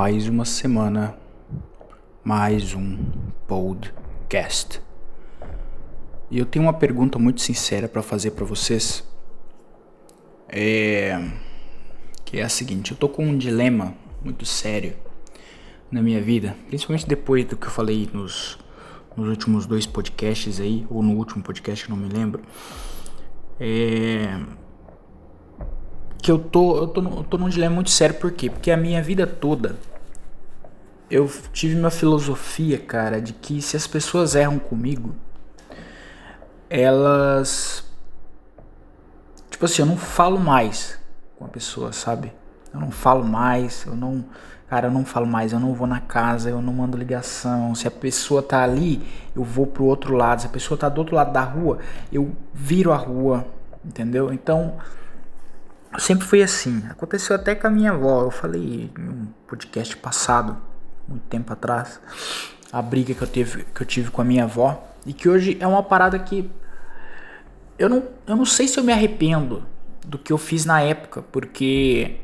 mais uma semana, mais um podcast. E eu tenho uma pergunta muito sincera para fazer para vocês. É que é a seguinte, eu tô com um dilema muito sério na minha vida, principalmente depois do que eu falei nos, nos últimos dois podcasts aí, ou no último podcast, não me lembro. É que eu tô, eu tô, eu tô num dilema muito sério, por quê? Porque a minha vida toda eu tive uma filosofia, cara, de que se as pessoas erram comigo, elas. Tipo assim, eu não falo mais com a pessoa, sabe? Eu não falo mais, eu não. Cara, eu não falo mais, eu não vou na casa, eu não mando ligação. Se a pessoa tá ali, eu vou pro outro lado. Se a pessoa tá do outro lado da rua, eu viro a rua, entendeu? Então sempre foi assim. Aconteceu até com a minha avó. Eu falei um podcast passado, muito tempo atrás, a briga que eu, teve, que eu tive com a minha avó. E que hoje é uma parada que eu não, eu não sei se eu me arrependo do que eu fiz na época, porque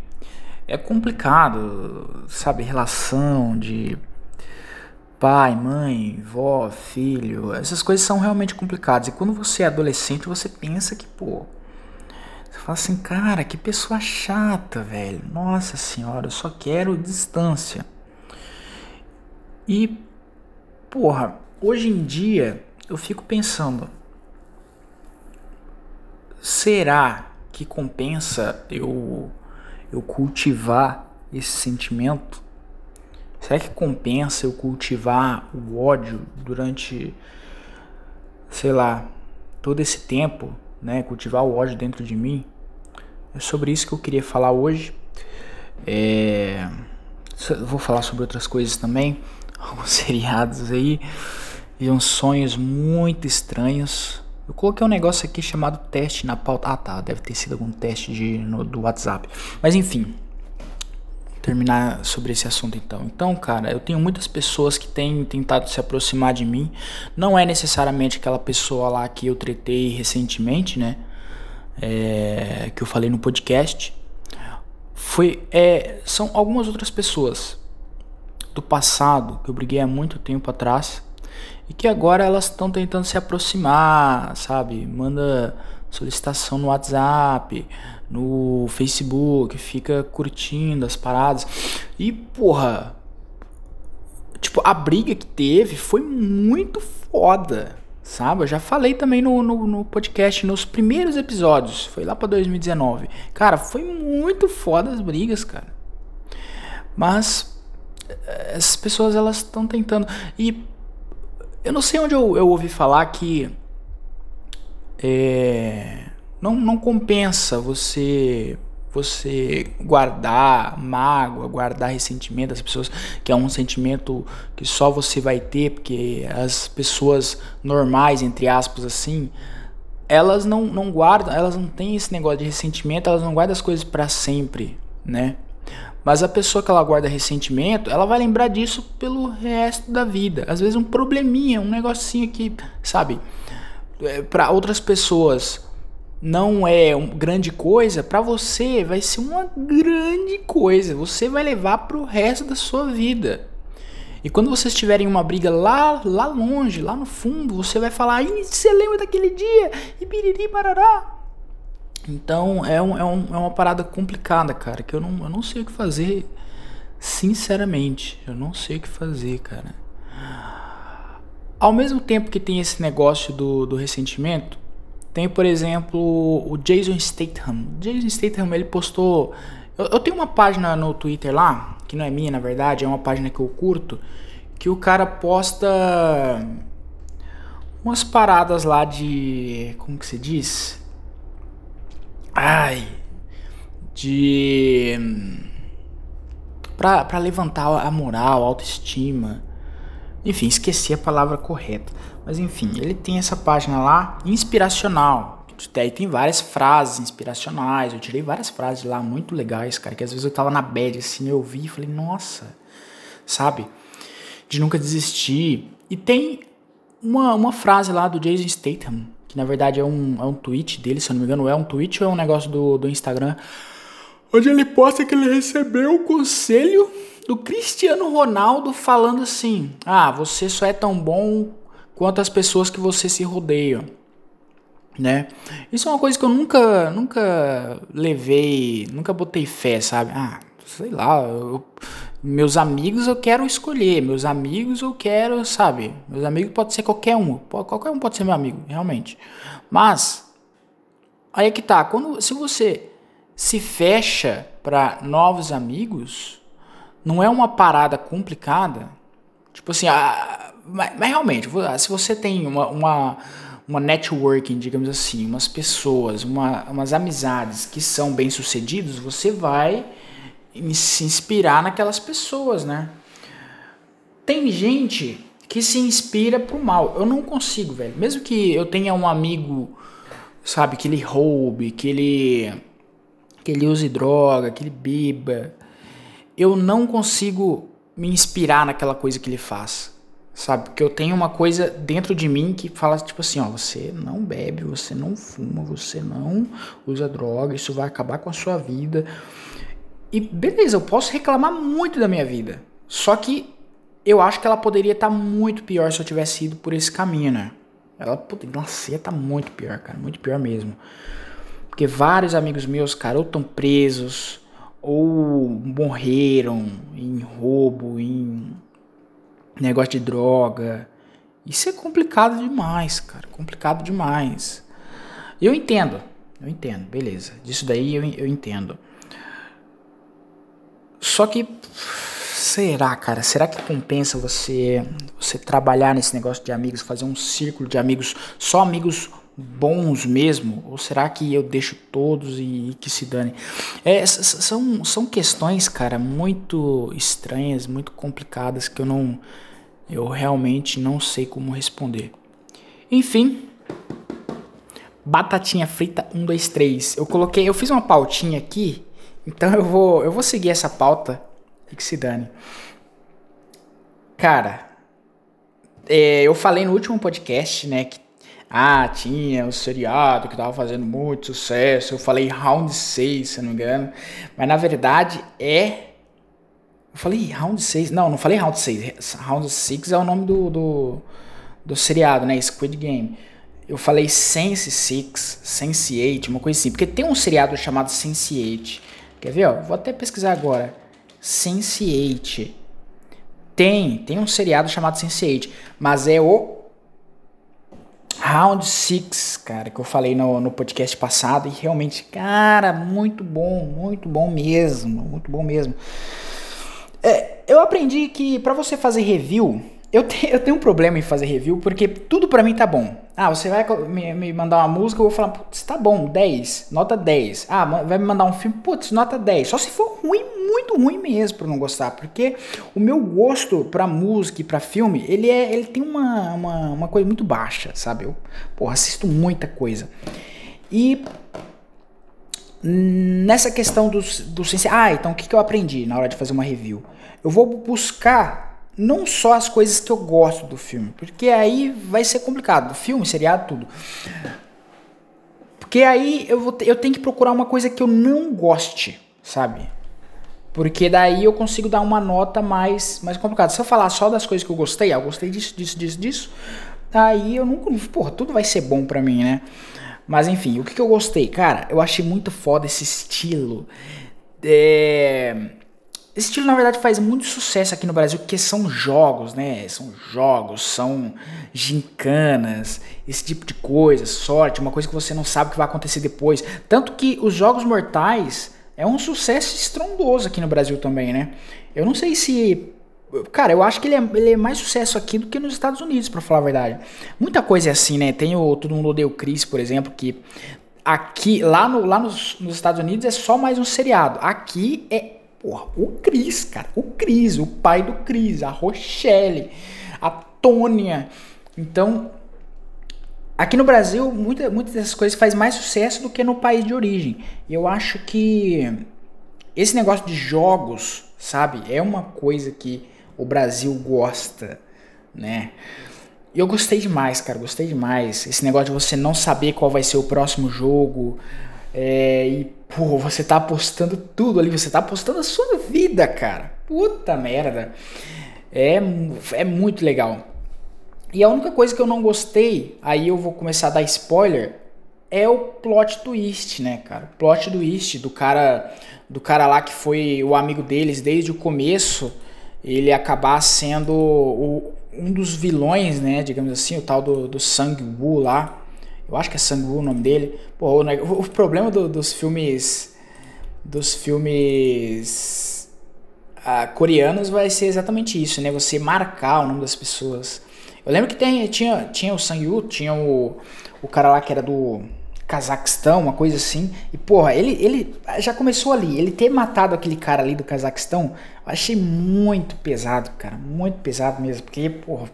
é complicado, sabe? Relação de pai, mãe, vó, filho, essas coisas são realmente complicadas. E quando você é adolescente, você pensa que, pô, você fala assim, cara, que pessoa chata, velho. Nossa senhora, eu só quero distância. E, porra, hoje em dia eu fico pensando: será que compensa eu, eu cultivar esse sentimento? Será que compensa eu cultivar o ódio durante, sei lá, todo esse tempo? né, cultivar o ódio dentro de mim. É sobre isso que eu queria falar hoje. É, vou falar sobre outras coisas também, alguns seriados aí e uns sonhos muito estranhos. Eu coloquei um negócio aqui chamado teste na pauta. Ah, tá, deve ter sido algum teste de, no, do WhatsApp. Mas enfim, terminar sobre esse assunto então. Então, cara, eu tenho muitas pessoas que têm tentado se aproximar de mim. Não é necessariamente aquela pessoa lá que eu tretei recentemente, né? É, que eu falei no podcast. Foi, é, são algumas outras pessoas do passado que eu briguei há muito tempo atrás e que agora elas estão tentando se aproximar, sabe? Manda solicitação no WhatsApp, no Facebook, fica curtindo as paradas. E, porra, tipo, a briga que teve foi muito foda, sabe? Eu já falei também no, no, no podcast, nos primeiros episódios, foi lá pra 2019. Cara, foi muito foda as brigas, cara. Mas essas pessoas elas estão tentando. E eu não sei onde eu, eu ouvi falar que é, não, não compensa você você guardar mágoa, guardar ressentimento das pessoas, que é um sentimento que só você vai ter, porque as pessoas normais, entre aspas, assim, elas não, não guardam, elas não têm esse negócio de ressentimento, elas não guardam as coisas para sempre, né? Mas a pessoa que ela guarda ressentimento, ela vai lembrar disso pelo resto da vida. Às vezes um probleminha, um negocinho que, sabe? É, para outras pessoas não é grande coisa, para você vai ser uma grande coisa. Você vai levar para o resto da sua vida. E quando vocês tiverem uma briga lá, lá longe, lá no fundo, você vai falar: Ih, você lembra daquele dia? E piriri parará. Então é, um, é, um, é uma parada complicada, cara, que eu não, eu não sei o que fazer. Sinceramente, eu não sei o que fazer, cara. Ao mesmo tempo que tem esse negócio do, do ressentimento, tem, por exemplo, o Jason Statham. Jason Statham, ele postou... Eu, eu, tenho uma página no Twitter lá, que não é minha, na verdade, é uma página que eu curto, que o cara posta umas paradas lá de... Como que se diz? Ai... De... Pra, pra levantar a moral, a autoestima enfim, esqueci a palavra correta. Mas enfim, ele tem essa página lá inspiracional. Daí tem várias frases inspiracionais. Eu tirei várias frases lá muito legais, cara. Que às vezes eu tava na bad assim, eu vi e falei, nossa, sabe? De nunca desistir. E tem uma, uma frase lá do Jason Statham, que na verdade é um, é um tweet dele, se eu não me engano, é um tweet ou é um negócio do, do Instagram onde ele posta que ele recebeu o conselho do Cristiano Ronaldo falando assim: "Ah, você só é tão bom quanto as pessoas que você se rodeia", né? Isso é uma coisa que eu nunca nunca levei, nunca botei fé, sabe? Ah, sei lá, eu, meus amigos eu quero escolher, meus amigos eu quero, sabe? Meus amigos pode ser qualquer um, qualquer um pode ser meu amigo, realmente. Mas aí é que tá, quando se você se fecha para novos amigos, não é uma parada complicada. Tipo assim, ah, mas, mas, realmente, se você tem uma, uma, uma networking, digamos assim, umas pessoas, uma, umas amizades que são bem sucedidos, você vai se inspirar naquelas pessoas, né? Tem gente que se inspira pro mal. Eu não consigo, velho. Mesmo que eu tenha um amigo, sabe, que ele roube, que ele que ele use droga, que ele beba, eu não consigo me inspirar naquela coisa que ele faz. Sabe? Porque eu tenho uma coisa dentro de mim que fala tipo assim, ó, você não bebe, você não fuma, você não usa droga, isso vai acabar com a sua vida. E beleza, eu posso reclamar muito da minha vida. Só que eu acho que ela poderia estar tá muito pior se eu tivesse ido por esse caminho, né? Ela poderia, nossa, ia tá muito pior, cara, muito pior mesmo. Porque vários amigos meus, cara, ou estão presos, ou morreram em roubo, em negócio de droga. Isso é complicado demais, cara, complicado demais. Eu entendo, eu entendo, beleza. Disso daí eu, eu entendo. Só que será, cara? Será que compensa você você trabalhar nesse negócio de amigos, fazer um círculo de amigos, só amigos bons mesmo? Ou será que eu deixo todos e, e que se dane? É, são, são questões, cara, muito estranhas, muito complicadas que eu não eu realmente não sei como responder. Enfim, batatinha frita 1 2 3. Eu coloquei, eu fiz uma pautinha aqui então eu vou, eu vou seguir essa pauta e que se dane. Cara, é, eu falei no último podcast, né, que ah, tinha o seriado que tava fazendo muito sucesso. Eu falei Round 6, se não me engano. Mas na verdade é. Eu falei Round 6. Não, não falei Round 6. Round 6 é o nome do, do, do seriado, né? Squid Game. Eu falei Sense 6, Sense 8, uma coisa assim. Porque tem um seriado chamado Sense 8 Quer ver? Ó? Vou até pesquisar agora. Sense8. Tem, tem um seriado chamado Sense8, mas é o Round 6, cara, que eu falei no, no podcast passado e realmente, cara, muito bom, muito bom mesmo, muito bom mesmo. É, eu aprendi que para você fazer review, eu, te, eu tenho um problema em fazer review porque tudo para mim tá bom. Ah, você vai me, me, mandar uma música, eu vou falar, putz, tá bom, 10, nota 10. Ah, vai me mandar um filme, putz, nota 10. Só se for ruim, muito ruim mesmo pra não gostar. Porque o meu gosto pra música e pra filme, ele, é, ele tem uma, uma, uma coisa muito baixa, sabe? Eu, porra, assisto muita coisa. E nessa questão dos, do Ah, então o que, que eu aprendi na hora de fazer uma review? Eu vou buscar não só as coisas que eu gosto do filme, porque aí vai ser complicado, filme, seriado, tudo. Porque aí eu, vou, eu tenho que procurar uma coisa que eu não goste, sabe? Porque daí eu consigo dar uma nota mais, mais complicada. Se eu falar só das coisas que eu gostei, ah, eu gostei disso, disso, disso, disso, aí eu nunca. Porra, tudo vai ser bom pra mim, né? Mas enfim, o que, que eu gostei? Cara, eu achei muito foda esse estilo. É esse estilo, na verdade, faz muito sucesso aqui no Brasil, porque são jogos, né? São jogos, são gincanas, esse tipo de coisa, sorte, uma coisa que você não sabe o que vai acontecer depois. Tanto que os Jogos Mortais é um sucesso estrondoso aqui no Brasil também, né? Eu não sei se. Cara, eu acho que ele é, ele é mais sucesso aqui do que nos Estados Unidos, para falar a verdade. Muita coisa é assim, né? Tem o Todo Mundo Odeia o Chris, por exemplo, que aqui, lá, no, lá nos, nos Estados Unidos é só mais um seriado. Aqui é Porra, o Cris, cara. O Cris, o pai do Cris, a Rochelle, a Tônia. Então, aqui no Brasil, muita, muitas dessas coisas faz mais sucesso do que no país de origem. E eu acho que esse negócio de jogos, sabe, é uma coisa que o Brasil gosta, né? E eu gostei demais, cara, gostei demais. Esse negócio de você não saber qual vai ser o próximo jogo. É, e, pô, você tá apostando tudo ali, você tá apostando a sua vida, cara. Puta merda. É, é muito legal. E a única coisa que eu não gostei, aí eu vou começar a dar spoiler, é o plot twist, né, cara? Plot twist do cara do cara lá que foi o amigo deles desde o começo, ele acabar sendo o, um dos vilões, né, digamos assim, o tal do, do Sang lá. Eu acho que é Sang Woo o nome dele. Pô, o, o problema do, dos filmes dos filmes ah, coreanos vai ser exatamente isso, né? Você marcar o nome das pessoas. Eu lembro que tem, tinha, tinha o Sang Woo, tinha o, o cara lá que era do Cazaquistão, uma coisa assim. E, porra, ele, ele já começou ali. Ele ter matado aquele cara ali do Cazaquistão, achei muito pesado, cara. Muito pesado mesmo. Porque, porra,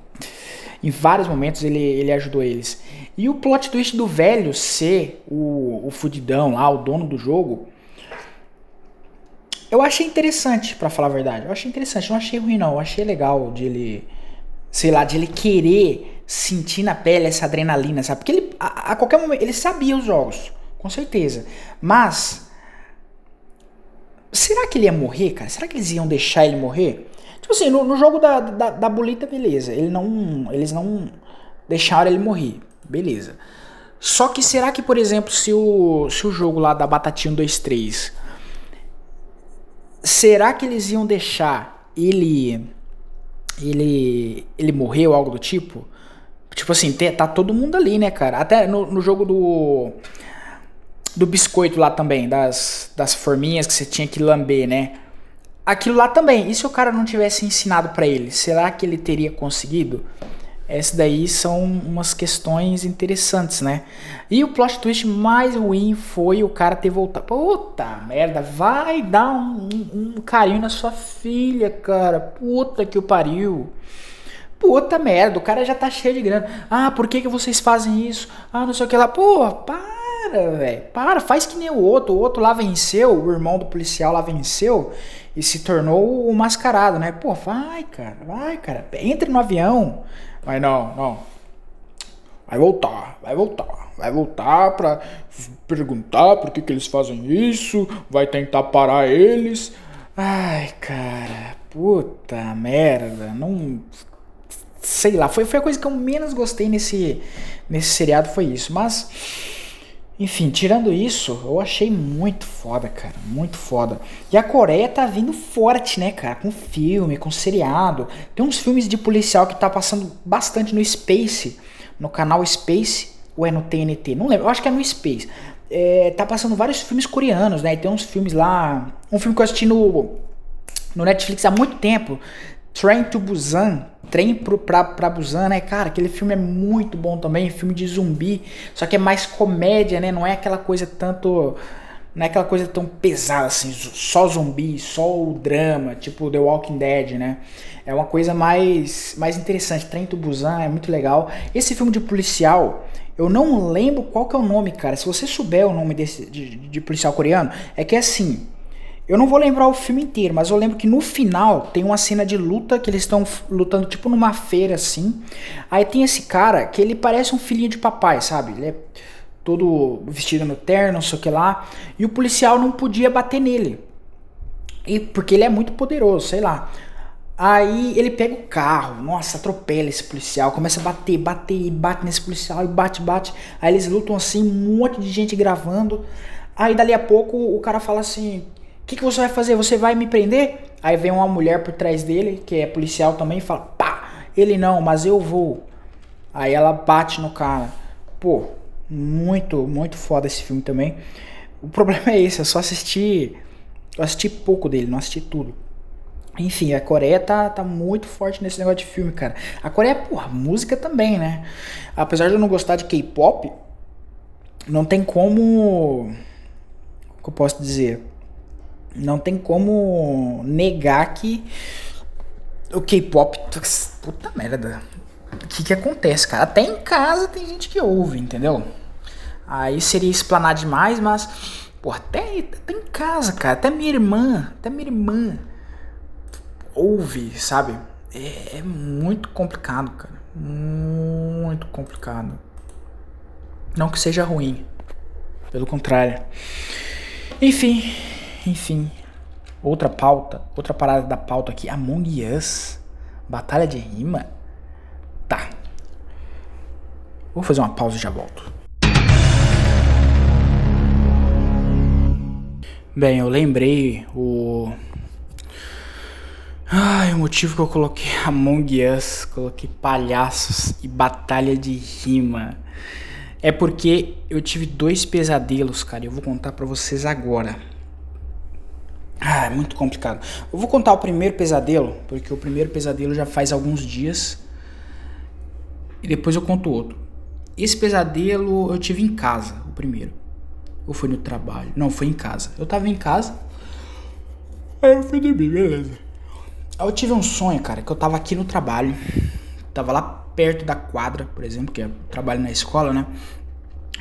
em vários momentos ele, ele ajudou eles. E o plot twist do velho ser o, o fudidão lá, o dono do jogo. Eu achei interessante, para falar a verdade. Eu achei interessante. não achei ruim, não. Eu achei legal de ele. Sei lá, de ele querer sentir na pele essa adrenalina, sabe? Porque ele, a, a qualquer momento, ele sabia os jogos, com certeza. Mas, será que ele ia morrer, cara? Será que eles iam deixar ele morrer? Tipo assim, no, no jogo da, da, da bolita, beleza. Ele não, eles não deixaram ele morrer, beleza. Só que será que, por exemplo, se o, se o jogo lá da Batatinha 2.3, será que eles iam deixar ele ele ele morrer ou algo do tipo? Tipo assim, tá todo mundo ali, né, cara? Até no, no jogo do. Do biscoito lá também, das, das forminhas que você tinha que lamber, né? Aquilo lá também. E se o cara não tivesse ensinado para ele, será que ele teria conseguido? Essas daí são umas questões interessantes, né? E o plot twist mais ruim foi o cara ter voltado. Puta merda, vai dar um, um, carinho na sua filha, cara. Puta que o pariu. Puta merda, o cara já tá cheio de grana. Ah, por que, que vocês fazem isso? Ah, não sei o que lá. Pô, para, velho. Para, faz que nem o outro. O outro lá venceu, o irmão do policial lá venceu e se tornou o mascarado, né? Pô, vai, cara, vai, cara. Entre no avião. Mas não, não. Vai voltar, vai voltar. Vai voltar pra perguntar por que, que eles fazem isso. Vai tentar parar eles. Ai, cara. Puta merda. Não sei lá, foi, foi a coisa que eu menos gostei nesse, nesse seriado, foi isso. Mas, enfim, tirando isso, eu achei muito foda, cara, muito foda. E a Coreia tá vindo forte, né, cara, com filme, com seriado. Tem uns filmes de policial que tá passando bastante no Space, no canal Space, ou é no TNT, não lembro, eu acho que é no Space. É, tá passando vários filmes coreanos, né, e tem uns filmes lá, um filme que eu assisti no, no Netflix há muito tempo, Train to Busan, Trem pro, pra, pra Busan, né? Cara, aquele filme é muito bom também, filme de zumbi, só que é mais comédia, né? Não é aquela coisa tanto. Não é aquela coisa tão pesada assim, só zumbi, só o drama, tipo The Walking Dead, né? É uma coisa mais, mais interessante. Trem to Busan é muito legal. Esse filme de policial, eu não lembro qual que é o nome, cara. Se você souber o nome desse de, de policial coreano, é que é assim. Eu não vou lembrar o filme inteiro, mas eu lembro que no final tem uma cena de luta que eles estão lutando tipo numa feira assim. Aí tem esse cara que ele parece um filhinho de papai, sabe? Ele é todo vestido no terno, não sei o que lá. E o policial não podia bater nele. E porque ele é muito poderoso, sei lá. Aí ele pega o carro, nossa, atropela esse policial, começa a bater, bater, bate nesse policial, e bate, bate. Aí eles lutam assim, um monte de gente gravando. Aí dali a pouco o cara fala assim: que, que você vai fazer? Você vai me prender? Aí vem uma mulher por trás dele, que é policial também, e fala, pá, ele não, mas eu vou. Aí ela bate no cara. Pô, muito, muito foda esse filme também. O problema é esse, eu só assisti. Eu assisti pouco dele, não assisti tudo. Enfim, a Coreia tá, tá muito forte nesse negócio de filme, cara. A Coreia, porra, música também, né? Apesar de eu não gostar de K-pop, não tem como. O que eu posso dizer? Não tem como negar que o K-pop. Puta merda. O que, que acontece, cara? Até em casa tem gente que ouve, entendeu? Aí seria explanar demais, mas. Pô, até, até em casa, cara. Até minha irmã. Até minha irmã ouve, sabe? É, é muito complicado, cara. Muito complicado. Não que seja ruim. Pelo contrário. Enfim, enfim. outra pauta, outra parada da pauta aqui, Among Us, batalha de rima. Tá. Vou fazer uma pausa e já volto. Bem, eu lembrei o Ai, o motivo que eu coloquei Among Us, coloquei palhaços e batalha de rima. É porque eu tive dois pesadelos, cara. Eu vou contar para vocês agora. Ah, é muito complicado. Eu vou contar o primeiro pesadelo, porque o primeiro pesadelo já faz alguns dias. E depois eu conto outro. Esse pesadelo eu tive em casa, o primeiro. Ou foi no trabalho? Não, foi em casa. Eu tava em casa. Aí eu fui dormir, beleza. Aí eu tive um sonho, cara, que eu tava aqui no trabalho. Tava lá perto da quadra, por exemplo, que eu trabalho na escola, né?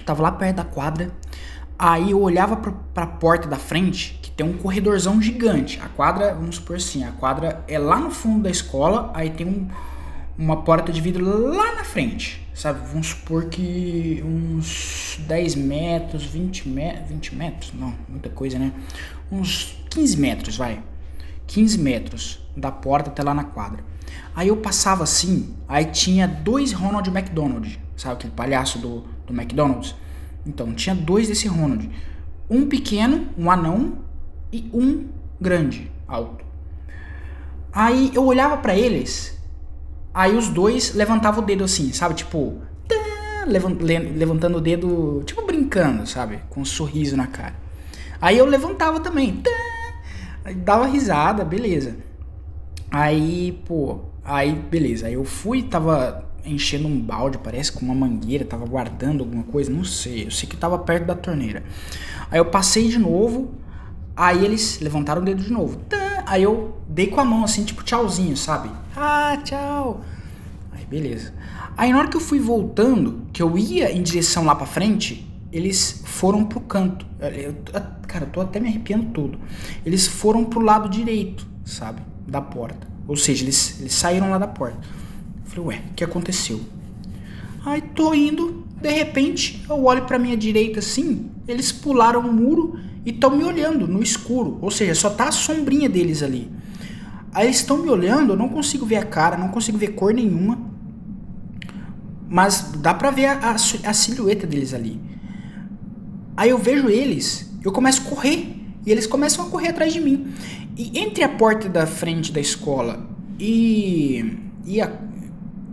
Tava lá perto da quadra. Aí eu olhava pra, pra porta da frente, que tem um corredorzão gigante. A quadra, vamos supor assim, a quadra é lá no fundo da escola, aí tem um, uma porta de vidro lá na frente, sabe? Vamos supor que uns 10 metros, 20, me 20 metros, não, muita coisa, né? Uns 15 metros, vai. 15 metros da porta até lá na quadra. Aí eu passava assim, aí tinha dois Ronald McDonald, sabe aquele palhaço do, do McDonald's? Então, tinha dois desse Ronald. Um pequeno, um anão, e um grande, alto. Aí eu olhava para eles, aí os dois levantavam o dedo assim, sabe? Tipo, levantando o dedo, tipo brincando, sabe? Com um sorriso na cara. Aí eu levantava também, dava risada, beleza. Aí, pô, aí beleza. Aí eu fui, tava enchendo um balde, parece com uma mangueira, tava guardando alguma coisa, não sei. Eu sei que tava perto da torneira. Aí eu passei de novo, aí eles levantaram o dedo de novo. Aí eu dei com a mão assim, tipo tchauzinho, sabe? Ah, tchau. Aí beleza. Aí na hora que eu fui voltando, que eu ia em direção lá para frente, eles foram pro canto. Eu, cara, eu tô até me arrepiando todo. Eles foram pro lado direito, sabe? Da porta. Ou seja, eles, eles saíram lá da porta. Falei, ué, o que aconteceu? Aí tô indo, de repente eu olho pra minha direita assim, eles pularam o muro e estão me olhando no escuro. Ou seja, só tá a sombrinha deles ali. Aí eles estão me olhando, eu não consigo ver a cara, não consigo ver cor nenhuma. Mas dá pra ver a, a, a silhueta deles ali. Aí eu vejo eles, eu começo a correr. E eles começam a correr atrás de mim. E entre a porta da frente da escola e, e a,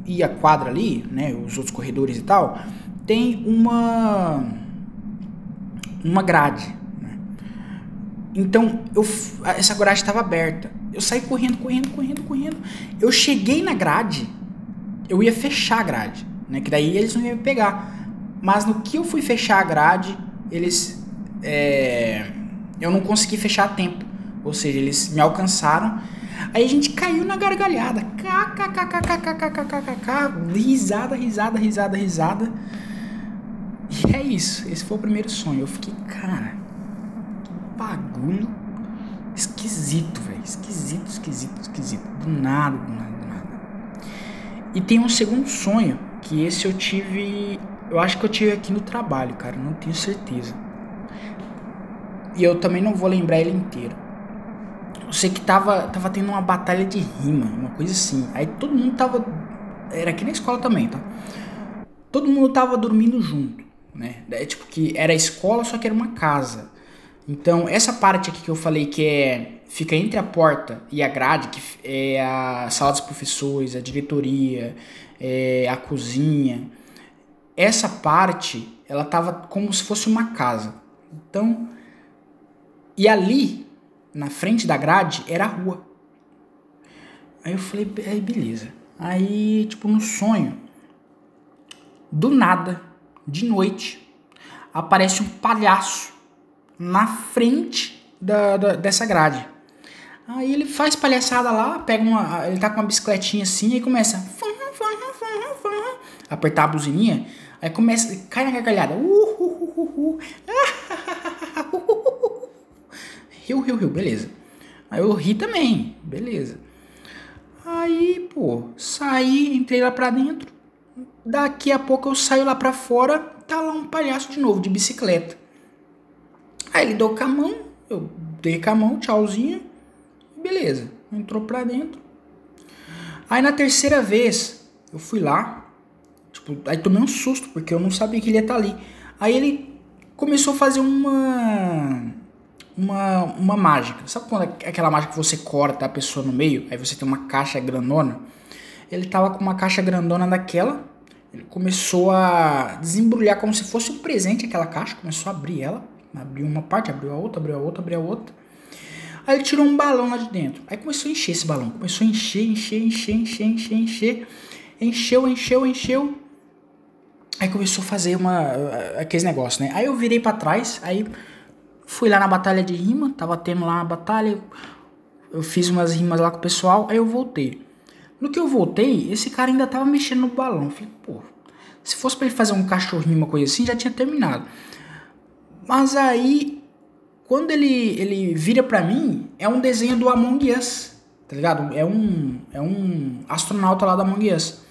e a quadra ali, né, os outros corredores e tal, tem uma uma grade. Né? Então eu, essa grade estava aberta. Eu saí correndo, correndo, correndo, correndo. Eu cheguei na grade, eu ia fechar a grade, né? Que daí eles não iam me pegar. Mas no que eu fui fechar a grade, eles é, eu não consegui fechar a tempo. Ou seja, eles me alcançaram Aí a gente caiu na gargalhada. KKKKKKKKKK. Risada, risada, risada, risada. E é isso. Esse foi o primeiro sonho. Eu fiquei, cara, que bagulho esquisito, velho. Esquisito, esquisito, esquisito. Do nada, do nada, do nada. E tem um segundo sonho, que esse eu tive. Eu acho que eu tive aqui no trabalho, cara. Não tenho certeza. E eu também não vou lembrar ele inteiro. Eu sei que tava, tava tendo uma batalha de rima, uma coisa assim. Aí todo mundo tava. Era aqui na escola também, tá? Todo mundo tava dormindo junto, né? É tipo que era escola, só que era uma casa. Então, essa parte aqui que eu falei que é fica entre a porta e a grade, que é a sala dos professores, a diretoria, é a cozinha. Essa parte, ela tava como se fosse uma casa. Então, e ali na frente da grade era a rua. Aí eu falei, aí beleza. Aí, tipo, no sonho, do nada, de noite, aparece um palhaço na frente da, da, dessa grade. Aí ele faz palhaçada lá, pega uma. Ele tá com uma bicicletinha assim e começa. Apertar a buzininha. Aí começa. Cai na gargalhada. Uh, uh, uh, Riu, riu, riu, beleza. Aí eu ri também, beleza. Aí, pô, saí, entrei lá pra dentro. Daqui a pouco eu saio lá pra fora, tá lá um palhaço de novo, de bicicleta. Aí ele deu com a mão, eu dei com a mão, tchauzinho. beleza. Entrou pra dentro. Aí na terceira vez, eu fui lá. Tipo, aí tomei um susto, porque eu não sabia que ele ia estar tá ali. Aí ele começou a fazer uma. Uma, uma mágica. Sabe quando é aquela mágica que você corta a pessoa no meio? Aí você tem uma caixa grandona. Ele tava com uma caixa grandona daquela. Ele começou a desembrulhar como se fosse um presente aquela caixa. Começou a abrir ela. Abriu uma parte, abriu a outra, abriu a outra, abriu a outra. Aí ele tirou um balão lá de dentro. Aí começou a encher esse balão. Começou a encher, encher, encher, encher, encher, encher. Encheu, encheu, encheu. Aí começou a fazer uma aqueles negócios, né? Aí eu virei para trás, aí fui lá na batalha de rima, tava tendo lá a batalha. Eu fiz umas rimas lá com o pessoal, aí eu voltei. No que eu voltei, esse cara ainda tava mexendo no balão. Falei, pô, se fosse para ele fazer um cachorrinho, uma coisa assim, já tinha terminado. Mas aí, quando ele, ele vira pra mim, é um desenho do Among Us, tá ligado? É um, é um astronauta lá do Among Us.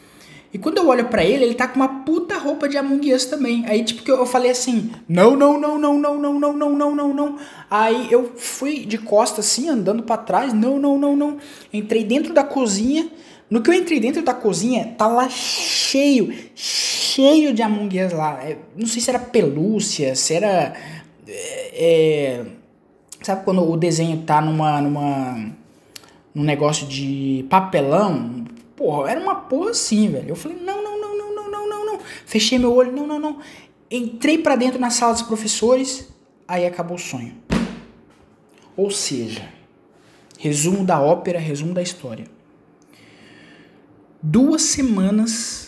E quando eu olho para ele, ele tá com uma puta roupa de Among Us também. Aí, tipo, que eu, eu falei assim: não, não, não, não, não, não, não, não, não, não, não. Aí eu fui de costas assim, andando para trás: não, não, não, não. Entrei dentro da cozinha. No que eu entrei dentro da cozinha, tava cheio, cheio de Among Us lá. É, não sei se era pelúcia, se era. É, é, sabe quando o desenho tá numa. numa num negócio de papelão? Porra, era uma porra assim, velho. Eu falei, não, não, não, não, não, não, não, não. Fechei meu olho, não, não, não. Entrei para dentro na sala dos professores, aí acabou o sonho. Ou seja, resumo da ópera, resumo da história. Duas semanas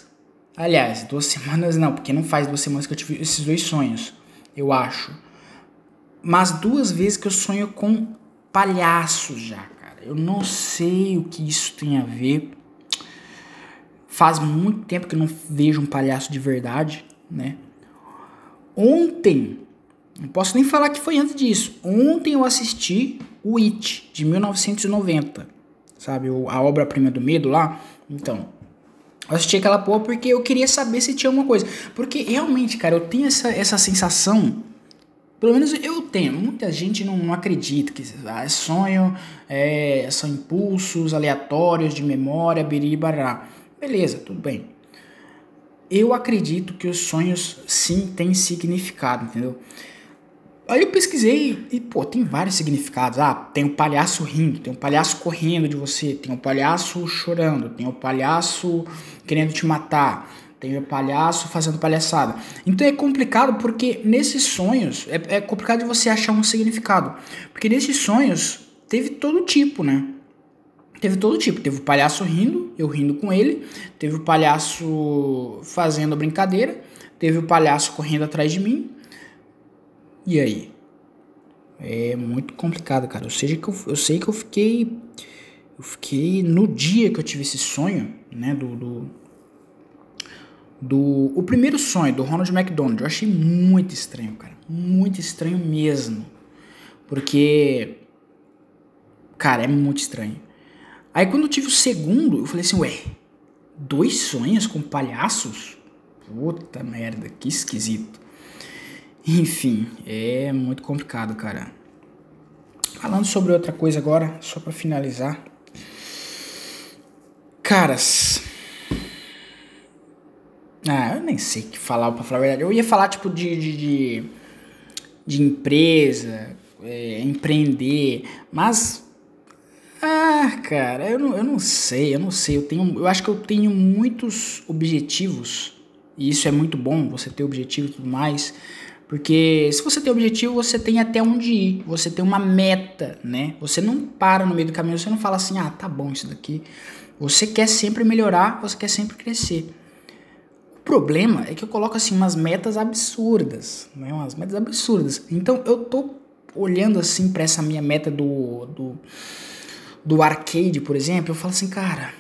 Aliás, duas semanas não, porque não faz duas semanas que eu tive esses dois sonhos, eu acho. Mas duas vezes que eu sonho com palhaços já, cara. Eu não sei o que isso tem a ver. Faz muito tempo que eu não vejo um palhaço de verdade, né? Ontem, não posso nem falar que foi antes disso. Ontem eu assisti o It, de 1990. Sabe, a obra-prima do medo lá? Então, eu assisti aquela porra porque eu queria saber se tinha alguma coisa. Porque realmente, cara, eu tenho essa, essa sensação. Pelo menos eu tenho. Muita gente não, não acredita que ah, é sonho, é, são impulsos aleatórios de memória, biribará. Beleza, tudo bem. Eu acredito que os sonhos sim têm significado, entendeu? Aí eu pesquisei e, pô, tem vários significados. Ah, tem o um palhaço rindo, tem o um palhaço correndo de você, tem o um palhaço chorando, tem o palhaço querendo te matar, tem o palhaço fazendo palhaçada. Então é complicado porque nesses sonhos, é, é complicado de você achar um significado. Porque nesses sonhos teve todo tipo, né? Teve todo tipo. Teve o palhaço rindo, eu rindo com ele. Teve o palhaço fazendo brincadeira. Teve o palhaço correndo atrás de mim. E aí? É muito complicado, cara. Eu sei que eu, eu sei que eu fiquei. Eu fiquei no dia que eu tive esse sonho, né? Do. do, do o primeiro sonho do Ronald McDonald. Eu achei muito estranho, cara. Muito estranho mesmo. Porque. Cara, é muito estranho. Aí quando eu tive o segundo, eu falei assim, ué, dois sonhos com palhaços? Puta merda, que esquisito. Enfim, é muito complicado, cara. Falando sobre outra coisa agora, só para finalizar. Caras. Ah, eu nem sei o que falar pra falar a verdade. Eu ia falar tipo de. de, de, de empresa, é, empreender, mas. Ah, cara, eu não, eu não sei, eu não sei. Eu, tenho, eu acho que eu tenho muitos objetivos, e isso é muito bom, você ter objetivo e tudo mais. Porque se você tem objetivo, você tem até onde ir, você tem uma meta, né? Você não para no meio do caminho, você não fala assim, ah, tá bom isso daqui. Você quer sempre melhorar, você quer sempre crescer. O problema é que eu coloco assim umas metas absurdas, né? Umas metas absurdas. Então eu tô olhando assim para essa minha meta do, do, do arcade, por exemplo, eu falo assim, cara,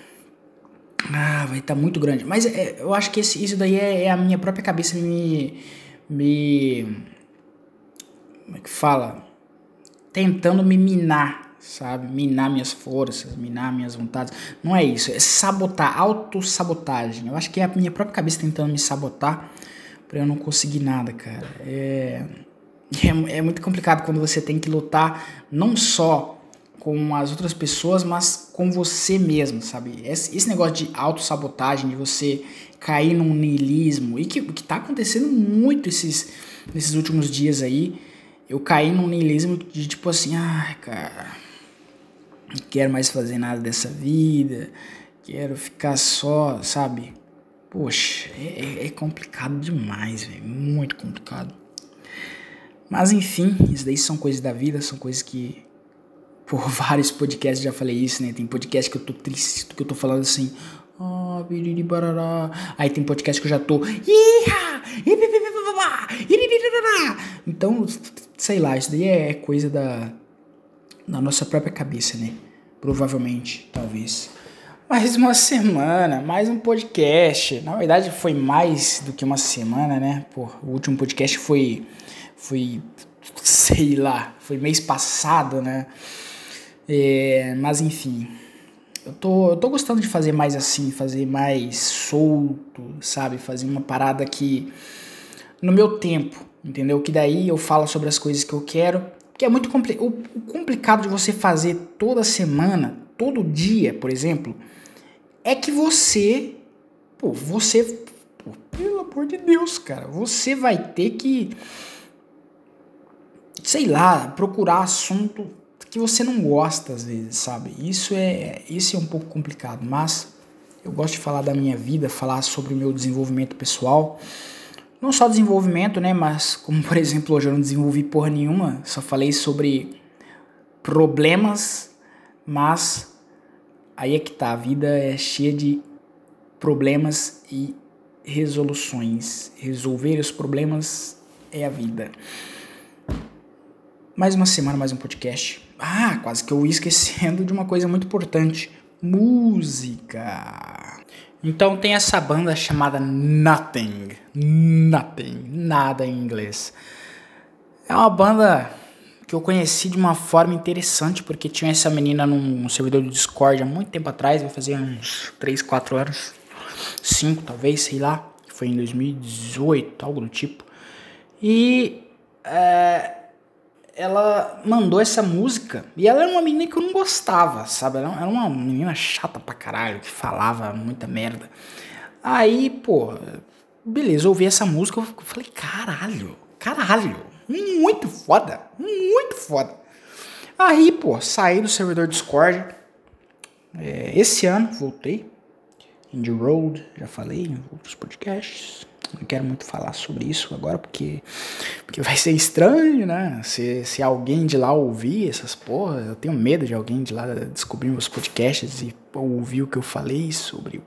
ah, vai estar tá muito grande. Mas é, eu acho que esse, isso daí é, é a minha própria cabeça me me. Como é que fala? Tentando me minar, sabe? Minar minhas forças, minar minhas vontades. Não é isso, é sabotar, autossabotagem. Eu acho que é a minha própria cabeça tentando me sabotar pra eu não conseguir nada, cara. É, é, é muito complicado quando você tem que lutar não só com as outras pessoas, mas com você mesmo, sabe? Esse, negócio de autossabotagem, de você cair num niilismo, e que, que tá acontecendo muito esses, nesses últimos dias aí. Eu caí num niilismo de tipo assim, ah, cara, não quero mais fazer nada dessa vida, quero ficar só, sabe? Poxa, é, é complicado demais, velho, muito complicado. Mas enfim, isso daí são coisas da vida, são coisas que por vários podcasts já falei isso, né? Tem podcast que eu tô triste, que eu tô falando assim, ah. Aí tem podcast que eu já tô, então, sei lá, isso daí é coisa da, da nossa própria cabeça, né? Provavelmente, talvez. Mais uma semana, mais um podcast. Na verdade, foi mais do que uma semana, né? Pô, o último podcast foi, foi, sei lá, foi mês passado, né? É, mas enfim, eu tô, eu tô gostando de fazer mais assim, fazer mais solto, sabe? Fazer uma parada que no meu tempo, entendeu? Que daí eu falo sobre as coisas que eu quero, que é muito compli o, o complicado de você fazer toda semana, todo dia, por exemplo, é que você, pô, você, pô, pelo amor de Deus, cara, você vai ter que sei lá, procurar assunto que você não gosta às vezes, sabe? Isso é, isso é um pouco complicado, mas eu gosto de falar da minha vida, falar sobre o meu desenvolvimento pessoal. Não só desenvolvimento, né? Mas, como por exemplo, hoje eu não desenvolvi porra nenhuma, só falei sobre problemas, mas aí é que tá, a vida é cheia de problemas e resoluções. Resolver os problemas é a vida. Mais uma semana, mais um podcast. Ah, quase que eu ia esquecendo de uma coisa muito importante: música. Então tem essa banda chamada Nothing. Nothing. Nada em inglês. É uma banda que eu conheci de uma forma interessante, porque tinha essa menina num servidor do Discord há muito tempo atrás, vai fazer uns 3, 4 anos, 5 talvez, sei lá, foi em 2018, algo do tipo. E é, ela mandou essa música e ela era uma menina que eu não gostava, sabe? Ela era uma menina chata pra caralho, que falava muita merda. Aí, pô, beleza, eu ouvi essa música, eu falei, caralho, caralho, muito foda, muito foda. Aí, pô, saí do servidor Discord. É, esse ano, voltei. Indie Road, já falei em outros podcasts. Não quero muito falar sobre isso agora porque, porque vai ser estranho, né? Se, se alguém de lá ouvir essas porra, eu tenho medo de alguém de lá descobrir meus podcasts e ouvir o que eu falei sobre,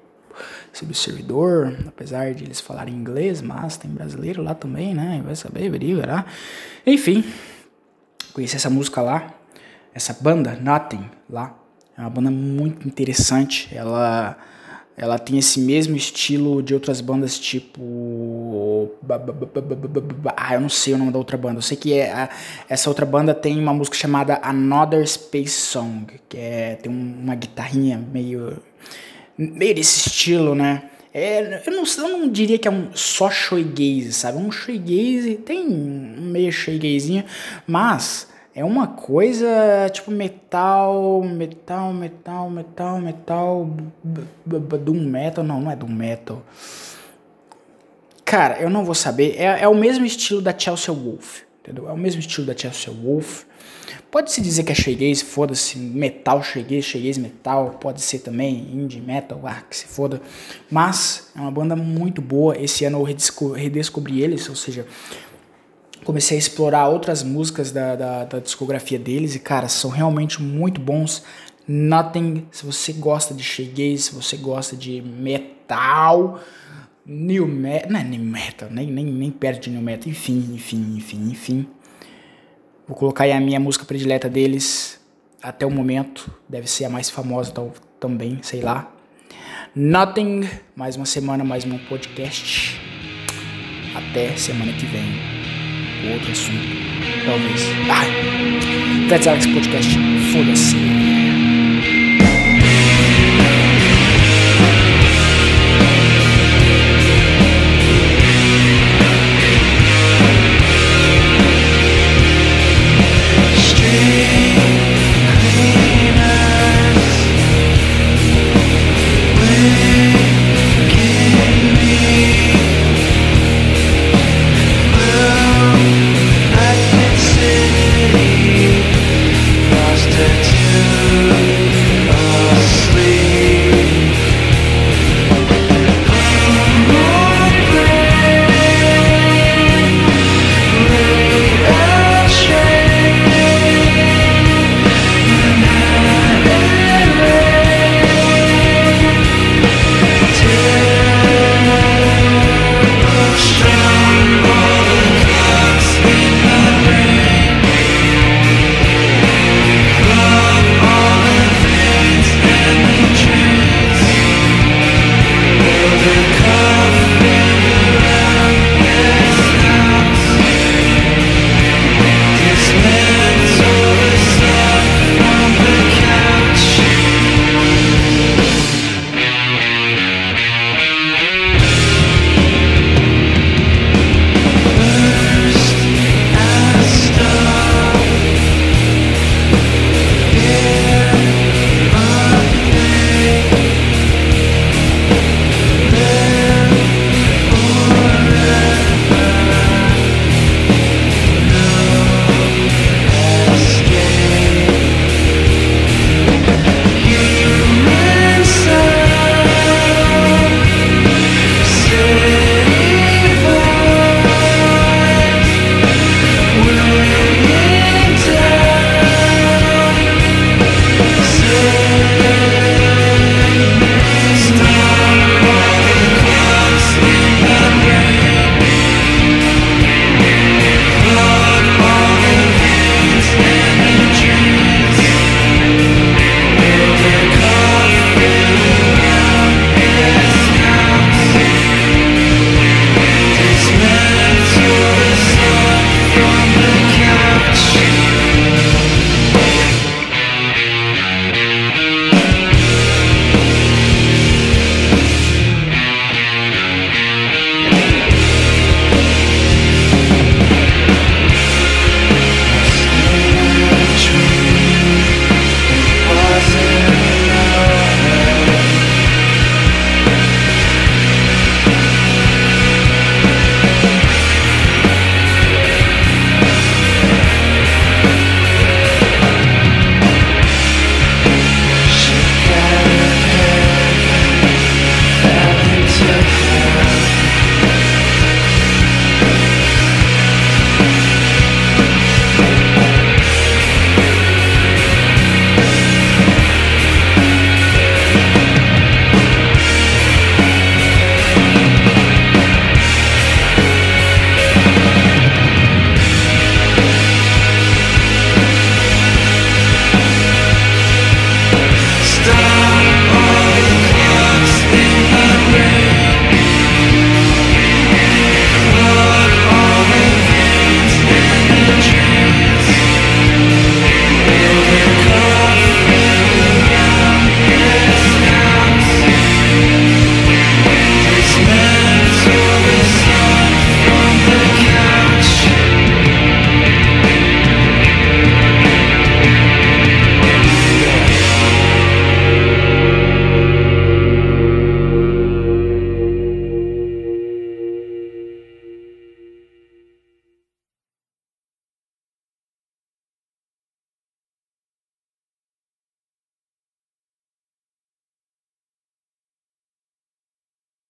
sobre o servidor, apesar de eles falarem inglês, mas tem brasileiro lá também, né? Vai saber, verá. Enfim, conheci essa música lá, essa banda, Nothing, lá. É uma banda muito interessante. Ela ela tem esse mesmo estilo de outras bandas tipo. Ah, eu não sei o nome da outra banda. Eu sei que é, essa outra banda tem uma música chamada Another Space Song, que é, tem uma guitarrinha meio. meio desse estilo, né? É, eu, não, eu não diria que é um só shoegaze, sabe? Um shoegaze, tem um meio shoegazinho, mas é uma coisa tipo metal, metal, metal, metal, metal, doom metal, não, não é doom metal. Cara, eu não vou saber, é, é o mesmo estilo da Chelsea Wolf, entendeu? É o mesmo estilo da Chelsea Wolf. Pode-se dizer que é shoegaze, foda-se, metal shoegaze, shoegaze metal, pode ser também indie metal, ah, que se foda. Mas é uma banda muito boa, esse ano eu redescobri eles, ou seja, comecei a explorar outras músicas da, da, da, discografia deles e, cara, são realmente muito bons. Nothing, se você gosta de shoegaze, se você gosta de metal, new metal, não é new metal, nem, nem, nem perto de new metal, enfim, enfim, enfim, enfim. Vou colocar aí a minha música predileta deles até o momento, deve ser a mais famosa tal, também, sei lá. Nothing, mais uma semana, mais um podcast. Até semana que vem outro assunto. Talvez. Ah! That's Alex Podcast. Foda-se.